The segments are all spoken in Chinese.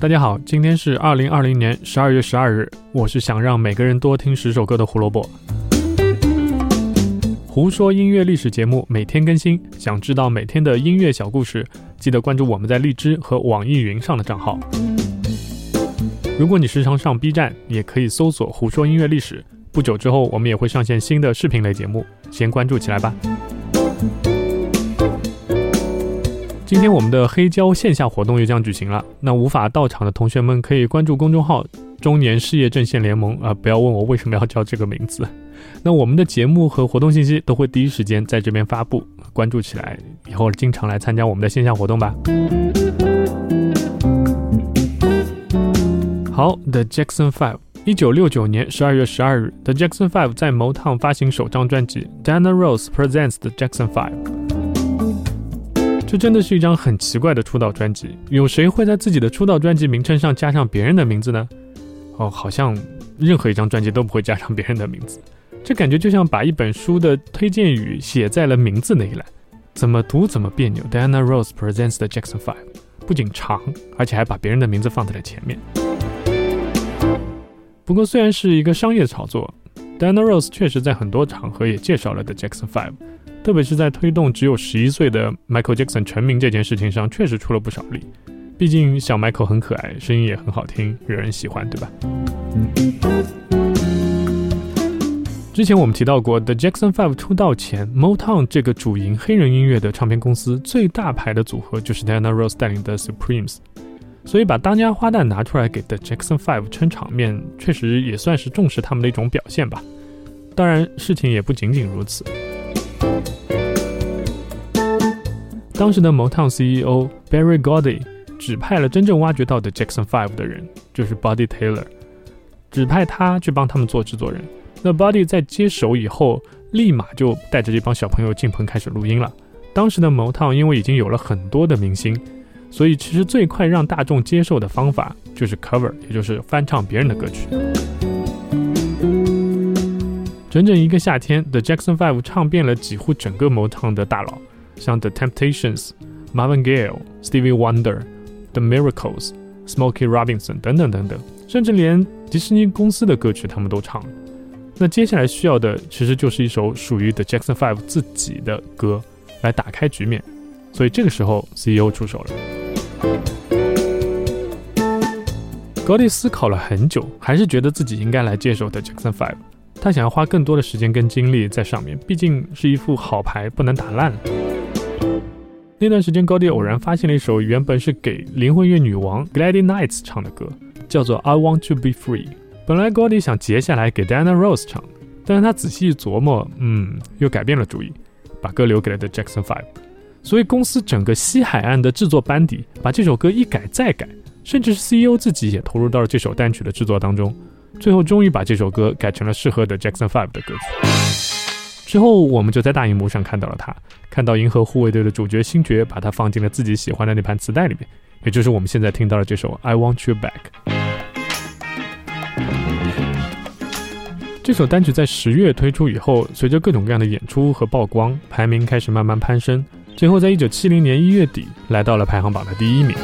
大家好，今天是二零二零年十二月十二日，我是想让每个人多听十首歌的胡萝卜。胡说音乐历史节目每天更新，想知道每天的音乐小故事，记得关注我们在荔枝和网易云上的账号。如果你时常上 B 站，也可以搜索“胡说音乐历史”。不久之后，我们也会上线新的视频类节目，先关注起来吧。今天我们的黑胶线下活动又将举行了，那无法到场的同学们可以关注公众号“中年事业阵线联盟”啊，不要问我为什么要叫这个名字。那我们的节目和活动信息都会第一时间在这边发布，关注起来，以后经常来参加我们的线下活动吧。好，The Jackson Five，一九六九年十二月十二日，The Jackson Five 在 Motown 发行首张专辑《Diana Rose Presents The Jackson Five》。这真的是一张很奇怪的出道专辑。有谁会在自己的出道专辑名称上加上别人的名字呢？哦，好像任何一张专辑都不会加上别人的名字。这感觉就像把一本书的推荐语写在了名字那一栏，怎么读怎么别扭。Diana Rose presents the Jackson Five，不仅长，而且还把别人的名字放在了前面。不过虽然是一个商业炒作，Diana Rose 确实在很多场合也介绍了 The Jackson Five。特别是在推动只有十一岁的 Michael Jackson 成名这件事情上，确实出了不少力。毕竟小 Michael 很可爱，声音也很好听，惹人喜欢，对吧？之前我们提到过，The Jackson Five 出道前，Motown 这个主营黑人音乐的唱片公司最大牌的组合就是 Diana Ross 带领的 Supremes，所以把当家花旦拿出来给 The Jackson Five 撑场面，确实也算是重视他们的一种表现吧。当然，事情也不仅仅如此。当时的 Motown CEO Barry Gordy 指派了真正挖掘到的 Jackson Five 的人，就是 Buddy Taylor，指派他去帮他们做制作人。那 Buddy 在接手以后，立马就带着这帮小朋友进棚开始录音了。当时的 Motown 因为已经有了很多的明星，所以其实最快让大众接受的方法就是 cover，也就是翻唱别人的歌曲。整整一个夏天，The Jackson Five 唱遍了几乎整个 Motown 的大佬。像 The Temptations、Marvin Gaye、Stevie Wonder、The Miracles、Smokey Robinson 等等等等，甚至连迪士尼公司的歌曲他们都唱。那接下来需要的其实就是一首属于 The Jackson Five 自己的歌来打开局面。所以这个时候 CEO 出手了。高迪思考了很久，还是觉得自己应该来接手 The Jackson Five。他想要花更多的时间跟精力在上面，毕竟是一副好牌，不能打烂。那段时间，高迪偶然发现了一首原本是给灵魂乐女王 Gladys Knight 唱的歌，叫做《I Want to Be Free》。本来高迪想截下来给 Diana Rose 唱，但是他仔细一琢磨，嗯，又改变了主意，把歌留给了 The Jackson Five。所以公司整个西海岸的制作班底把这首歌一改再改，甚至是 CEO 自己也投入到了这首单曲的制作当中，最后终于把这首歌改成了适合 The Jackson Five 的歌曲。之后，我们就在大荧幕上看到了他，看到银河护卫队的主角星爵把他放进了自己喜欢的那盘磁带里面，也就是我们现在听到的这首《I Want You Back》。这首单曲在十月推出以后，随着各种各样的演出和曝光，排名开始慢慢攀升，最后在一九七零年一月底来到了排行榜的第一名。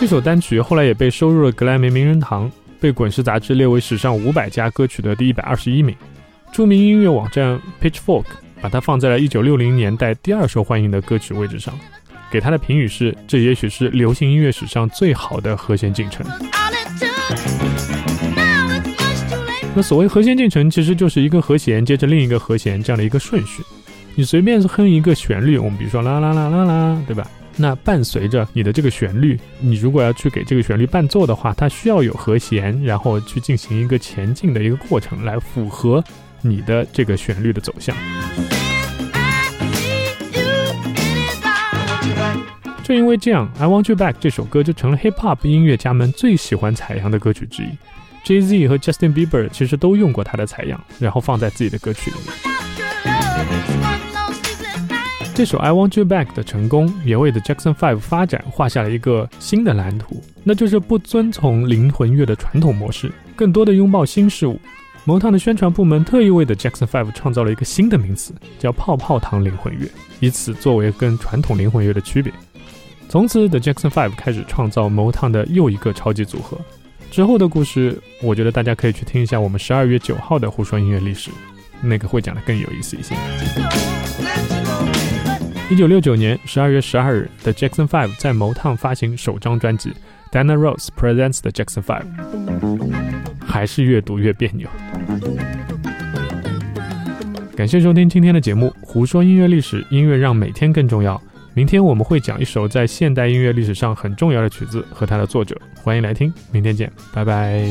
这首单曲后来也被收入了格莱美名人堂。被《滚石》杂志列为史上五百家歌曲的第一百二十一名，著名音乐网站 Pitchfork 把它放在了一九六零年代第二受欢迎的歌曲位置上，给它的评语是：这也许是流行音乐史上最好的和弦进程。那所谓和弦进程，其实就是一个和弦接着另一个和弦这样的一个顺序。你随便哼一个旋律，我们比如说啦啦啦啦啦，对吧？那伴随着你的这个旋律，你如果要去给这个旋律伴奏的话，它需要有和弦，然后去进行一个前进的一个过程，来符合你的这个旋律的走向。正因为这样，《I Want You Back》这首歌就成了 Hip Hop 音乐家们最喜欢采样的歌曲之一。Jay Z 和 Justin Bieber 其实都用过它的采样，然后放在自己的歌曲里面。这首《I Want You Back》的成功，也为 The Jackson Five 发展画下了一个新的蓝图，那就是不遵从灵魂乐的传统模式，更多的拥抱新事物。摩汤的宣传部门特意为 The Jackson Five 创造了一个新的名词，叫“泡泡糖灵魂乐”，以此作为跟传统灵魂乐的区别。从此，The Jackson Five 开始创造 Motown 的又一个超级组合。之后的故事，我觉得大家可以去听一下我们十二月九号的《胡说音乐历史》，那个会讲的更有意思一些。一九六九年十二月十二日，The Jackson Five 在 Motown 发行首张专辑《Dana Rose Presents The Jackson Five》，还是越读越别扭。感谢收听今天的节目《胡说音乐历史》，音乐让每天更重要。明天我们会讲一首在现代音乐历史上很重要的曲子和它的作者，欢迎来听。明天见，拜拜。